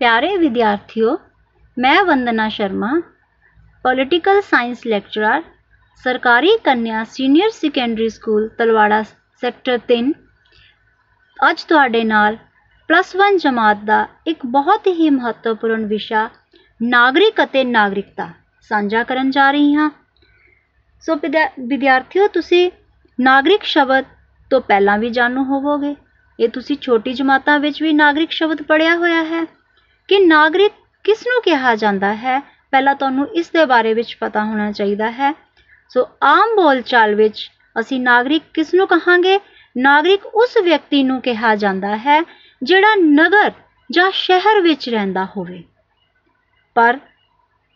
ਪਿਆਰੇ ਵਿਦਿਆਰਥੀਓ, ਮੈਂ Vandana Sharma political science lecturer ਸਰਕਾਰੀ ਕੰਨਿਆ senior secondary school Talwara sector 3 ਅੱਜ ਤੁਹਾਡੇ ਨਾਲ ਪਲੱਸ 1 ਜਮਾਤ ਦਾ ਇੱਕ ਬਹੁਤ ਹੀ ਮਹੱਤਵਪੂਰਨ ਵਿਸ਼ਾ, ਨਾਗਰਿਕ ਅਤੇ ਨਾਗਰਿਕਤਾ ਸਾਂਝਾ ਕਰਨ ਜਾ ਰਹੀ ਹਾਂ। ਸੋ ਵਿਦਿਆਰਥੀਓ, ਤੁਸੀਂ ਨਾਗਰਿਕ ਸ਼ਬਦ ਤੋਂ ਪਹਿਲਾਂ ਵੀ ਜਾਣੂ ਹੋਵੋਗੇ। ਇਹ ਤੁਸੀਂ ਛੋਟੀ ਜਮਾਤਾਂ ਵਿੱਚ ਵੀ ਨਾਗਰਿਕ ਸ਼ਬਦ ਪੜਿਆ ਹੋਇਆ ਹੈ। ਕਿ ਨਾਗਰਿਕ ਕਿਸ ਨੂੰ ਕਿਹਾ ਜਾਂਦਾ ਹੈ? ਪਹਿਲਾਂ ਤੁਹਾਨੂੰ ਇਸ ਦੇ ਬਾਰੇ ਵਿੱਚ ਪਤਾ ਹੋਣਾ ਚਾਹੀਦਾ ਹੈ। ਸੋ ਆਮ ਬੋਲਚਾਲ ਵਿੱਚ ਅਸੀਂ ਨਾਗਰਿਕ ਕਿਸ ਨੂੰ ਕਹਾਂਗੇ? ਨਾਗਰਿਕ ਉਸ ਵਿਅਕਤੀ ਨੂੰ ਕਿਹਾ ਜਾਂਦਾ ਹੈ ਜਿਹੜਾ ਨਗਰ ਜਾਂ ਸ਼ਹਿਰ ਵਿੱਚ ਰਹਿੰਦਾ ਹੋਵੇ। ਪਰ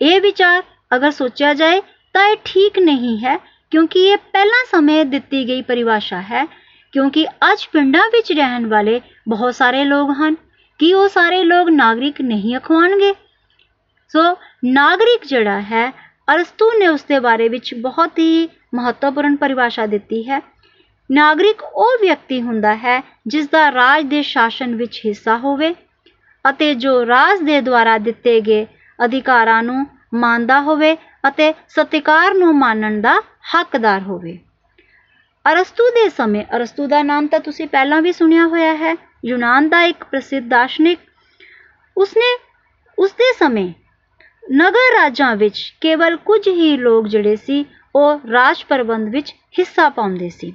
ਇਹ ਵਿਚਾਰ ਅਗਰ ਸੋਚਿਆ ਜਾਏ ਤਾਂ ਇਹ ਠੀਕ ਨਹੀਂ ਹੈ ਕਿਉਂਕਿ ਇਹ ਪਹਿਲਾਂ ਸਮੇਂ ਦਿੱਤੀ ਗਈ ਪਰਿਭਾਸ਼ਾ ਹੈ। ਕਿਉਂਕਿ ਅੱਜ ਪਿੰਡਾਂ ਵਿੱਚ ਰਹਿਣ ਵਾਲੇ ਬਹੁਤ ਸਾਰੇ ਲੋਕ ਹਨ। ਕੀ ਉਹ ਸਾਰੇ ਲੋਕ ਨਾਗਰਿਕ ਨਹੀਂ ਅਖਵਾਣਗੇ ਸੋ ਨਾਗਰਿਕ ਜਿਹੜਾ ਹੈ, ਅਰਸਤੂ ਨੇ ਉਸ ਦੇ ਬਾਰੇ ਵਿੱਚ ਬਹੁਤ ਹੀ ਮਹੱਤਵਪੂਰਨ ਪਰਿਭਾਸ਼ਾ ਦਿੱਤੀ ਹੈ। ਨਾਗਰਿਕ ਉਹ ਵਿਅਕਤੀ ਹੁੰਦਾ ਹੈ ਜਿਸ ਦਾ ਰਾਜ ਦੇ ਸ਼ਾਸਨ ਵਿੱਚ ਹਿੱਸਾ ਹੋਵੇ ਅਤੇ ਜੋ ਰਾਜ ਦੇ ਦੁਆਰਾ ਦਿੱਤੇ ਗਏ ਅਧਿਕਾਰਾਂ ਨੂੰ ਮੰਨਦਾ ਹੋਵੇ ਅਤੇ ਸਤਿਕਾਰ ਨੂੰ ਮੰਨਣ ਦਾ ਹੱਕਦਾਰ ਹੋਵੇ। ਅਰਸਤੂ ਦੇ ਸਮੇਂ, ਅਰਸਤੂ ਦਾ ਨਾਮ ਤਾਂ ਤੁਸੀਂ ਪਹਿਲਾਂ ਵੀ ਸੁਣਿਆ ਹੋਇਆ ਹੈ। ਯੂਨਾਨ ਦਾ ਇੱਕ ਪ੍ਰਸਿੱਧ ਦਾਰਸ਼ਨਿਕ, ਉਸਨੇ ਉਸਦੇ ਸਮੇਂ ਨਗਰ ਰਾਜਾਂ ਵਿੱਚ ਕੇਵਲ ਕੁਝ ਹੀ ਲੋਕ ਜਿਹੜੇ ਸੀ, ਉਹ ਰਾਜ ਪ੍ਰਬੰਧ ਵਿੱਚ ਹਿੱਸਾ ਪਾਉਂਦੇ ਸੀ।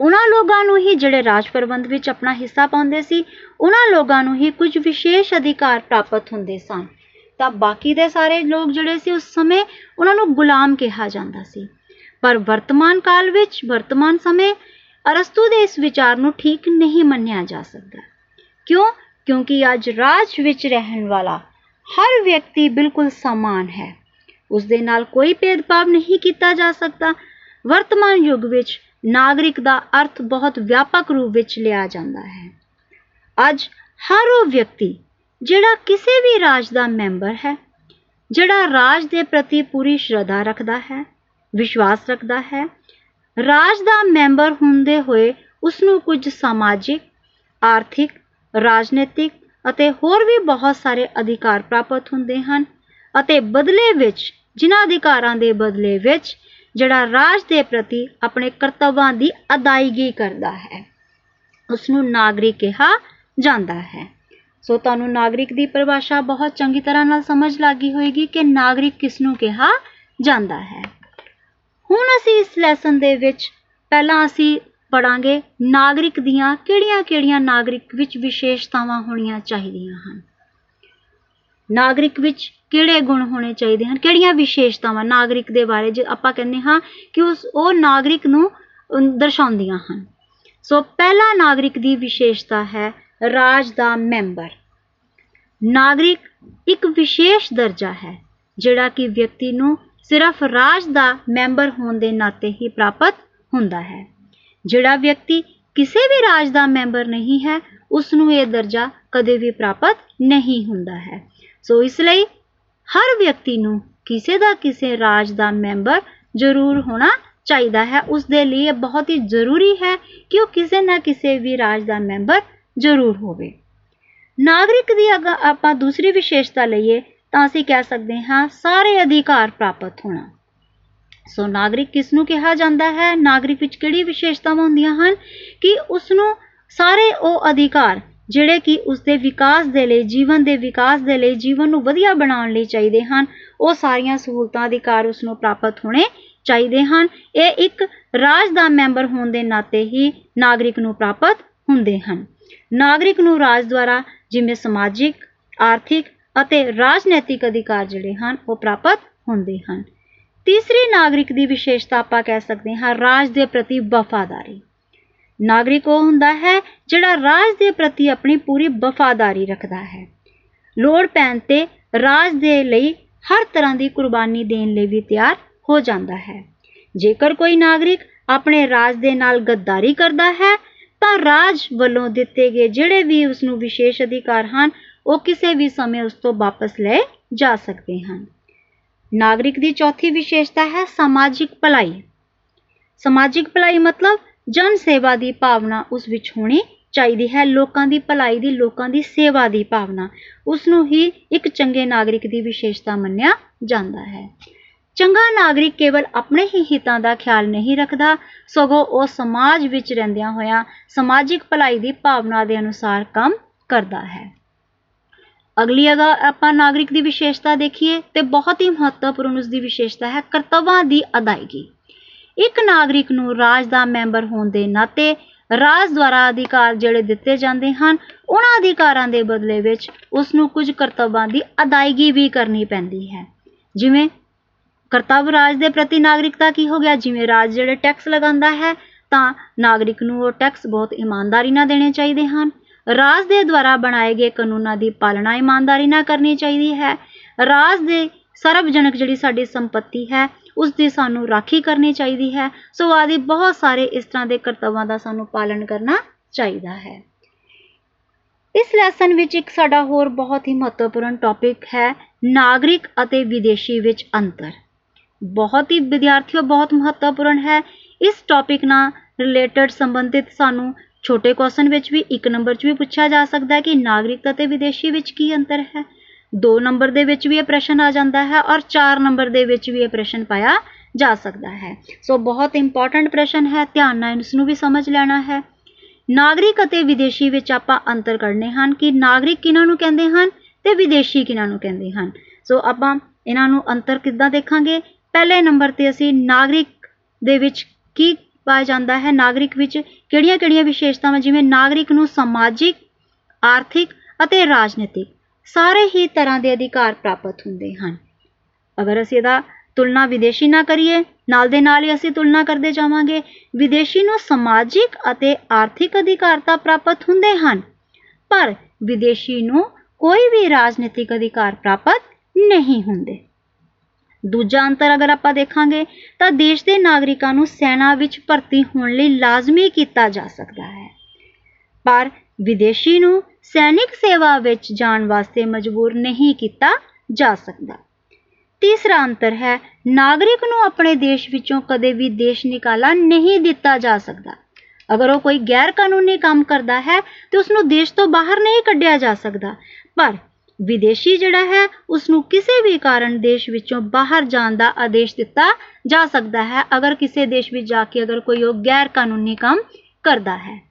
ਉਹਨਾਂ ਲੋਕਾਂ ਨੂੰ ਹੀ ਜਿਹੜੇ ਰਾਜ ਪ੍ਰਬੰਧ ਵਿੱਚ ਆਪਣਾ ਹਿੱਸਾ ਪਾਉਂਦੇ ਸੀ, ਉਹਨਾਂ ਲੋਕਾਂ ਨੂੰ ਹੀ ਕੁਝ ਵਿਸ਼ੇਸ਼ ਅਧਿਕਾਰ ਪ੍ਰਾਪਤ ਹੁੰਦੇ ਸਨ। ਤਾਂ ਬਾਕੀ ਦੇ ਸਾਰੇ ਲੋਕ ਜਿਹੜੇ ਸੀ, ਉਸ ਸਮੇਂ ਉਹਨਾਂ ਨੂੰ ਗੁਲਾਮ ਕਿਹਾ ਜਾਂਦਾ ਸੀ। ਪਰ ਵਰਤਮਾਨ ਕਾਲ ਵਿੱਚ, ਵਰਤਮਾਨ ਸਮੇਂ ਅਰਸਤੂ ਦੇ ਇਸ ਵਿਚਾਰ ਨੂੰ ਠੀਕ ਨਹੀਂ ਮੰਨਿਆ ਜਾ ਸਕਦਾ। ਕਿਉਂ? ਕਿਉਂਕਿ ਅੱਜ ਰਾਜ ਵਿੱਚ ਰਹਿਣ ਵਾਲਾ ਹਰ ਵਿਅਕਤੀ ਬਿਲਕੁਲ ਸਮਾਨ ਹੈ। ਉਸ ਦੇ ਨਾਲ ਕੋਈ ਭੇਦਭਾਵ ਨਹੀਂ ਕੀਤਾ ਜਾ ਸਕਦਾ। ਵਰਤਮਾਨ ਯੁੱਗ ਵਿੱਚ ਨਾਗਰਿਕ ਦਾ ਅਰਥ ਬਹੁਤ ਵਿਆਪਕ ਰੂਪ ਵਿੱਚ ਲਿਆ ਜਾਂਦਾ ਹੈ। ਅੱਜ ਹਰ ਉਹ ਵਿਅਕਤੀ ਜਿਹੜਾ ਕਿਸੇ ਵੀ ਰਾਜ ਦਾ ਮੈਂਬਰ ਹੈ, ਜਿਹੜਾ ਰਾਜ ਦੇ ਪ੍ਰਤੀ ਪੂਰੀ ਸ਼ਰਧਾ ਰੱਖਦਾ ਹੈ, ਵਿਸ਼ਵਾਸ ਰੱਖਦਾ ਹੈ ਰਾਜ ਦਾ ਮੈਂਬਰ ਹੁੰਦੇ ਹੋਏ ਉਸ ਨੂੰ ਕੁਝ ਸਮਾਜਿਕ, ਆਰਥਿਕ, ਰਾਜਨੀਤਿਕ ਅਤੇ ਹੋਰ ਵੀ ਬਹੁਤ ਸਾਰੇ ਅਧਿਕਾਰ ਪ੍ਰਾਪਤ ਹੁੰਦੇ ਹਨ ਅਤੇ ਬਦਲੇ ਵਿੱਚ, ਜਿਨ੍ਹਾਂ ਅਧਿਕਾਰਾਂ ਦੇ ਬਦਲੇ ਵਿੱਚ, ਜਿਹੜਾ ਰਾਜ ਦੇ ਪ੍ਰਤੀ ਆਪਣੇ ਕਰਤੱਵਾਂ ਦੀ ਅਦਾਇਗੀ ਕਰਦਾ ਹੈ ਉਸ ਨੂੰ ਨਾਗਰਿਕ ਕਿਹਾ ਜਾਂਦਾ ਹੈ। ਸੋ ਤੁਹਾਨੂੰ ਨਾਗਰਿਕ ਦੀ ਪਰਿਭਾਸ਼ਾ ਬਹੁਤ ਚੰਗੀ ਤਰ੍ਹਾਂ ਨਾਲ ਸਮਝ ਲੱਗੀ ਹੋਏਗੀ ਕਿ ਨਾਗਰਿਕ ਕਿਸ ਨੂੰ ਕਿਹਾ ਜਾਂਦਾ ਹੈ। ਹੁਣ ਅਸੀਂ ਇਸ ਲੈਸਨ ਦੇ ਵਿੱਚ ਪਹਿਲਾਂ ਅਸੀਂ ਪੜਾਂਗੇ ਨਾਗਰਿਕ ਦੀਆਂ ਕਿਹੜੀਆਂ-ਕਿਹੜੀਆਂ ਨਾਗਰਿਕ ਵਿੱਚ ਵਿਸ਼ੇਸ਼ਤਾਵਾਂ ਹੋਣੀਆਂ ਚਾਹੀਦੀਆਂ ਹਨ? ਨਾਗਰਿਕ ਵਿੱਚ ਕਿਹੜੇ ਗੁਣ ਹੋਣੇ ਚਾਹੀਦੇ ਹਨ? ਕਿਹੜੀਆਂ ਵਿਸ਼ੇਸ਼ਤਾਵਾਂ ਨਾਗਰਿਕ ਦੇ ਬਾਰੇ ਜੇ ਆਪਾਂ ਕਹਿੰਦੇ ਹਾਂ ਕਿ ਉਸ, ਉਹ ਨਾਗਰਿਕ ਨੂੰ ਦਰਸਾਉਂਦੀਆਂ ਹਨ। ਸੋ ਪਹਿਲਾ ਨਾਗਰਿਕ ਦੀ ਵਿਸ਼ੇਸ਼ਤਾ ਹੈ ਰਾਜ ਦਾ ਮੈਂਬਰ। ਨਾਗਰਿਕ ਇੱਕ ਵਿਸ਼ੇਸ਼ ਦਰਜਾ ਹੈ, ਜਿਹੜਾ ਕਿ ਵਿਅਕਤੀ ਨੂੰ ਸਿਰਫ ਰਾਜ ਦਾ ਮੈਂਬਰ ਹੋਣ ਦੇ ਨਾਤੇ ਹੀ ਪ੍ਰਾਪਤ ਹੁੰਦਾ ਹੈ। ਜਿਹੜਾ ਵਿਅਕਤੀ ਕਿਸੇ ਵੀ ਰਾਜ ਦਾ ਮੈਂਬਰ ਨਹੀਂ ਹੈ ਉਸ ਨੂੰ ਇਹ ਦਰਜਾ ਕਦੇ ਵੀ ਪ੍ਰਾਪਤ ਨਹੀਂ ਹੁੰਦਾ ਹੈ। ਸੋ ਇਸ ਲਈ ਹਰ ਵਿਅਕਤੀ ਨੂੰ ਕਿਸੇ ਦਾ ਕਿਸੇ ਰਾਜ ਦਾ ਮੈਂਬਰ ਜ਼ਰੂਰ ਹੋਣਾ ਚਾਹੀਦਾ ਹੈ। ਉਸ ਦੇ ਲਈ ਇਹ ਬਹੁਤ ਹੀ ਜ਼ਰੂਰੀ ਹੈ ਕਿ ਉਹ ਕਿਸੇ ਨਾ ਕਿਸੇ ਵੀ ਰਾਜ ਦਾ ਮੈਂਬਰ ਜ਼ਰੂਰ ਹੋਵੇ। ਨਾਗਰਿਕ ਦੀ ਅਗਰ ਆਪਾਂ ਦੂਸਰੀ ਵਿਸ਼ੇਸ਼ਤਾ ਲਈਏ ਤਾਂ ਅਸੀਂ ਕਹਿ ਸਕਦੇ ਹਾਂ ਸਾਰੇ ਅਧਿਕਾਰ ਪ੍ਰਾਪਤ ਹੋਣਾ। ਸੋ ਨਾਗਰਿਕ ਕਿਸ ਨੂੰ ਕਿਹਾ ਜਾਂਦਾ ਹੈ? ਨਾਗਰਿਕ ਵਿੱਚ ਕਿਹੜੀ ਵਿਸ਼ੇਸ਼ਤਾਵਾਂ ਹੁੰਦੀਆਂ ਹਨ? ਕਿ ਉਸ ਨੂੰ ਸਾਰੇ ਉਹ ਅਧਿਕਾਰ ਜਿਹੜੇ ਕਿ ਉਸ ਦੇ ਵਿਕਾਸ ਦੇ ਲਈ, ਜੀਵਨ ਦੇ ਵਿਕਾਸ ਦੇ ਲਈ, ਜੀਵਨ ਨੂੰ ਵਧੀਆ ਬਣਾਉਣ ਲਈ ਚਾਹੀਦੇ ਹਨ, ਉਹ ਸਾਰੀਆਂ ਸਹੂਲਤਾਂ, ਅਧਿਕਾਰ ਉਸ ਨੂੰ ਪ੍ਰਾਪਤ ਹੋਣੇ ਚਾਹੀਦੇ ਹਨ। ਇਹ ਇੱਕ ਰਾਜ ਦਾ ਮੈਂਬਰ ਹੋਣ ਦੇ ਨਾਤੇ ਹੀ ਨਾਗਰਿਕ ਨੂੰ ਪ੍ਰਾਪਤ ਹੁੰਦੇ ਹਨ। ਨਾਗਰਿਕ ਨੂੰ ਰਾਜ ਦੁਆਰਾ ਜਿਵੇਂ ਸਮਾਜਿਕ, ਆਰਥਿਕ ਅਤੇ ਰਾਜਨੀਤਿਕ ਅਧਿਕਾਰ ਜਿਹੜੇ ਹਨ, ਉਹ ਪ੍ਰਾਪਤ ਹੁੰਦੇ ਹਨ। ਤੀਸਰੀ ਨਾਗਰਿਕ ਦੀ ਵਿਸ਼ੇਸ਼ਤਾ ਆਪਾਂ ਕਹਿ ਸਕਦੇ ਹਾਂ, ਰਾਜ ਦੇ ਪ੍ਰਤੀ ਵਫਾਦਾਰੀ। ਨਾਗਰਿਕ ਉਹ ਹੁੰਦਾ ਹੈ ਜਿਹੜਾ ਰਾਜ ਦੇ ਪ੍ਰਤੀ ਆਪਣੀ ਪੂਰੀ ਵਫਾਦਾਰੀ ਰੱਖਦਾ ਹੈ। ਲੋੜ ਪੈਣ ਤੇ ਰਾਜ ਦੇ ਲਈ ਹਰ ਤਰ੍ਹਾਂ ਦੀ ਕੁਰਬਾਨੀ ਦੇਣ ਲਈ ਵੀ ਤਿਆਰ ਹੋ ਜਾਂਦਾ ਹੈ। ਜੇਕਰ ਕੋਈ ਨਾਗਰਿਕ ਆਪਣੇ ਰਾਜ ਦੇ ਨਾਲ ਗੱਦਾਰੀ ਕਰਦਾ ਹੈ, ਤਾਂ ਰਾਜ ਵੱਲੋਂ ਦਿੱਤੇ ਗਏ ਜਿਹੜੇ ਵੀ ਉਸ ਨੂੰ ਵਿਸ਼ੇਸ਼ ਅਧਿਕਾਰ ਹਨ ਉਹ ਕਿਸੇ ਵੀ ਸਮੇਂ ਉਸ ਤੋਂ ਵਾਪਸ ਲਏ ਜਾ ਸਕਦੇ ਹਨ। ਨਾਗਰਿਕ ਦੀ ਚੌਥੀ ਵਿਸ਼ੇਸ਼ਤਾ ਹੈ ਸਮਾਜਿਕ ਭਲਾਈ। ਸਮਾਜਿਕ ਭਲਾਈ ਮਤਲਬ ਜਨ ਸੇਵਾ ਦੀ ਭਾਵਨਾ ਉਸ ਵਿੱਚ ਹੋਣੀ ਚਾਹੀਦੀ ਹੈ। ਲੋਕਾਂ ਦੀ ਭਲਾਈ ਦੀ, ਲੋਕਾਂ ਦੀ ਸੇਵਾ ਦੀ ਭਾਵਨਾ, ਉਸ ਨੂੰ ਹੀ ਇੱਕ ਚੰਗੇ ਨਾਗਰਿਕ ਦੀ ਵਿਸ਼ੇਸ਼ਤਾ ਮੰਨਿਆ ਜਾਂਦਾ ਹੈ। ਚੰਗਾ ਨਾਗਰਿਕ ਕੇਵਲ ਆਪਣੇ ਹੀ ਹਿੱਤਾਂ ਦਾ ਖਿਆਲ ਨਹੀਂ ਰੱਖਦਾ, ਸਗੋਂ ਉਹ ਸਮਾਜ ਵਿੱਚ ਰਹਿੰਦਿਆਂ ਹੋਇਆਂ ਸਮਾਜਿਕ ਭਲਾਈ ਦੀ ਭਾਵਨਾ ਦੇ ਅਨੁਸਾਰ ਕੰਮ ਕਰਦਾ ਹੈ। ਅਗਲੀ ਅਗਾ ਆਪਾਂ ਨਾਗਰਿਕ ਦੀ ਵਿਸ਼ੇਸ਼ਤਾ ਦੇਖੀਏ ਤੇ ਬਹੁਤ ਹੀ ਮਹੱਤਵਪੂਰਨ ਉਸ ਦੀ ਵਿਸ਼ੇਸ਼ਤਾ ਹੈ ਕਰਤੱਵਾਂ ਦੀ ਅਦਾਇਗੀ। ਇੱਕ ਨਾਗਰਿਕ ਨੂੰ ਰਾਜ ਦਾ ਮੈਂਬਰ ਹੋਣ ਦੇ ਨਾਤੇ ਰਾਜ ਦੁਆਰਾ ਅਧਿਕਾਰ ਜਿਹੜੇ ਦਿੱਤੇ ਜਾਂਦੇ ਹਨ, ਉਹਨਾਂ ਅਧਿਕਾਰਾਂ ਦੇ ਬਦਲੇ ਵਿੱਚ ਉਸ ਨੂੰ ਕੁਝ ਕਰਤੱਵਾਂ ਦੀ ਅਦਾਇਗੀ ਵੀ ਕਰਨੀ ਪੈਂਦੀ ਹੈ। ਜਿਵੇਂ ਕਰਤੱਵ ਰਾਜ ਦੇ ਪ੍ਰਤੀ ਨਾਗਰਿਕਤਾ ਕੀ ਹੋ ਗਿਆ? ਜਿਵੇਂ ਰਾਜ ਜਿਹੜੇ ਟੈਕਸ ਲਗਾਉਂਦਾ ਹੈ, ਤਾਂ ਨਾਗਰਿਕ ਨੂੰ ਉਹ ਟੈਕਸ ਬਹੁਤ ਇਮਾਨਦਾਰੀ ਨਾਲ ਦੇਣੇ ਚਾਹੀਦੇ ਹਨ। ਰਾਜ ਦੇ ਦੁਆਰਾ ਬਣਾਏ ਗਏ ਕਾਨੂੰਨਾਂ ਦੀ ਪਾਲਣਾ ਇਮਾਨਦਾਰੀ ਨਾਲ ਕਰਨੀ ਚਾਹੀਦੀ ਹੈ। ਰਾਜ ਦੇ ਸਰਬਜਨਕ ਜਿਹੜੀ ਸਾਡੀ ਸੰਪਤੀ ਹੈ ਉਸ ਦੀ ਸਾਨੂੰ ਰਾਖੀ ਕਰਨੀ ਚਾਹੀਦੀ ਹੈ। ਸੋ ਆਦਿ ਬਹੁਤ ਸਾਰੇ ਇਸ ਤਰ੍ਹਾਂ ਦੇ ਕਰਤੱਵਾਂ ਦਾ ਸਾਨੂੰ ਪਾਲਣ ਕਰਨਾ ਚਾਹੀਦਾ ਹੈ। ਇਸ ਲੈਸਨ ਵਿੱਚ ਇੱਕ ਸਾਡਾ ਹੋਰ ਬਹੁਤ ਹੀ ਮਹੱਤਵਪੂਰਨ ਟੌਪਿਕ ਹੈ, ਨਾਗਰਿਕ ਅਤੇ ਵਿਦੇਸ਼ੀ ਵਿੱਚ ਅੰਤਰ। ਬਹੁਤ ਹੀ ਵਿਦਿਆਰਥੀਓ, ਬਹੁਤ ਮਹੱਤਵਪੂਰਨ ਹੈ। ਇਸ ਟੌਪਿਕ ਨਾਲ ਰਿਲੇਟਡ ਸੰਬੰਧਿਤ ਸਾਨੂੰ ਛੋਟੇ ਕੁਐਸਚਨ ਵਿੱਚ ਵੀ ਇੱਕ ਨੰਬਰ 'ਚ ਵੀ ਪੁੱਛਿਆ ਜਾ ਸਕਦਾ ਹੈ ਕਿ ਨਾਗਰਿਕ ਅਤੇ ਵਿਦੇਸ਼ੀ ਵਿੱਚ ਕੀ ਅੰਤਰ ਹੈ। ਦੋ ਨੰਬਰ ਦੇ ਵਿੱਚ ਵੀ ਇਹ ਪ੍ਰਸ਼ਨ ਆ ਜਾਂਦਾ ਹੈ ਔਰ ਚਾਰ ਨੰਬਰ ਦੇ ਵਿੱਚ ਵੀ ਇਹ ਪ੍ਰਸ਼ਨ ਪਾਇਆ ਜਾ ਸਕਦਾ ਹੈ। ਸੋ ਬਹੁਤ ਇੰਪੋਰਟੈਂਟ ਪ੍ਰਸ਼ਨ ਹੈ, ਧਿਆਨ ਨਾਲ ਇਸ ਨੂੰ ਵੀ ਸਮਝ ਲੈਣਾ ਹੈ। ਨਾਗਰਿਕ ਅਤੇ ਵਿਦੇਸ਼ੀ ਵਿੱਚ ਆਪਾਂ ਅੰਤਰ ਕਰਨੇ ਹਨ ਕਿ ਨਾਗਰਿਕ ਕਿਹਨਾਂ ਨੂੰ ਕਹਿੰਦੇ ਹਨ ਤੇ ਵਿਦੇਸ਼ੀ ਕਿਹਨਾਂ ਨੂੰ ਕਹਿੰਦੇ ਹਨ। ਸੋ ਆਪਾਂ ਇਹਨਾਂ ਨੂੰ ਅੰਤਰ ਕਿੱਦਾਂ ਦੇਖਾਂਗੇ? ਪਹਿਲੇ ਨੰਬਰ ਤੇ ਅਸੀਂ ਨਾਗਰਿਕ ਦੇ ਵਿੱਚ ਕੀ ਪਾਇਆ ਜਾਂਦਾ ਹੈ। ਨਾਗਰਿਕ ਵਿੱਚ ਕਿਹੜੀਆਂ-ਕਿਹੜੀਆਂ ਵਿਸ਼ੇਸ਼ਤਾਵਾਂ? ਜਿਵੇਂ ਨਾਗਰਿਕ ਨੂੰ ਸਮਾਜਿਕ, ਆਰਥਿਕ ਅਤੇ ਰਾਜਨੀਤਿਕ ਸਾਰੇ ਹੀ ਤਰ੍ਹਾਂ ਦੇ ਅਧਿਕਾਰ ਪ੍ਰਾਪਤ ਹੁੰਦੇ ਹਨ। ਅਗਰ ਅਸੀਂ ਇਹਦਾ ਤੁਲਨਾ ਵਿਦੇਸ਼ੀ ਨਾਲ ਕਰੀਏ, ਨਾਲ ਦੇ ਨਾਲ ਹੀ ਅਸੀਂ ਤੁਲਨਾ ਕਰਦੇ ਜਾਵਾਂਗੇ, ਵਿਦੇਸ਼ੀ ਨੂੰ ਸਮਾਜਿਕ ਅਤੇ ਆਰਥਿਕ ਅਧਿਕਾਰ ਤਾਂ ਪ੍ਰਾਪਤ ਹੁੰਦੇ ਹਨ, ਪਰ ਵਿਦੇਸ਼ੀ ਨੂੰ ਕੋਈ ਵੀ ਰਾਜਨੀਤਿਕ ਅਧਿਕਾਰ ਪ੍ਰਾਪਤ ਨਹੀਂ ਹੁੰਦੇ। ਦੂਜਾ ਅੰਤਰ ਅਗਰ ਆਪਾਂ ਦੇਖਾਂਗੇ, ਤਾਂ ਦੇਸ਼ ਦੇ ਨਾਗਰਿਕਾਂ ਨੂੰ ਸੈਨਾ ਵਿੱਚ ਭਰਤੀ ਹੋਣ ਲਈ ਲਾਜ਼ਮੀ ਕੀਤਾ ਜਾ ਸਕਦਾ ਹੈ। ਪਰ ਵਿਦੇਸ਼ੀ ਨੂੰ ਸੈਨਿਕ ਸੇਵਾ ਵਿੱਚ ਜਾਣ ਵਾਸਤੇ ਮਜਬੂਰ ਨਹੀਂ ਕੀਤਾ ਜਾ ਸਕਦਾ। ਤੀਸਰਾ ਅੰਤਰ ਹੈ, ਨਾਗਰਿਕ ਨੂੰ ਆਪਣੇ ਦੇਸ਼ ਵਿੱਚੋਂ ਕਦੇ ਵੀ ਦੇਸ਼ ਨਿਕਾਲਾ ਨਹੀਂ ਦਿੱਤਾ ਜਾ ਸਕਦਾ। ਅਗਰ ਉਹ ਕੋਈ ਗੈਰ ਕਾਨੂੰਨੀ ਕੰਮ ਕਰਦਾ ਹੈ, ਤੇ ਉਸ ਨੂੰ ਦੇਸ਼ ਤੋਂ ਬਾਹਰ ਨਹੀਂ ਕੱਢਿਆ ਜਾ ਸਕਦਾ। ਪਰ ਵਿਦੇਸ਼ੀ ਜਿਹੜਾ ਹੈ ਉਸ ਨੂੰ ਕਿਸੇ ਵੀ ਕਾਰਨ ਦੇਸ਼ ਵਿੱਚੋਂ ਬਾਹਰ ਜਾਣ ਦਾ ਆਦੇਸ਼ ਦਿੱਤਾ ਜਾ ਸਕਦਾ ਹੈ। ਅਗਰ ਕਿਸੇ ਦੇਸ਼ ਵਿੱਚ ਜਾ ਕੇ ਅਗਰ ਕੋਈ ਉਹ ਗੈਰ ਕਾਨੂੰਨੀ ਕੰਮ ਕਰਦਾ ਹੈ।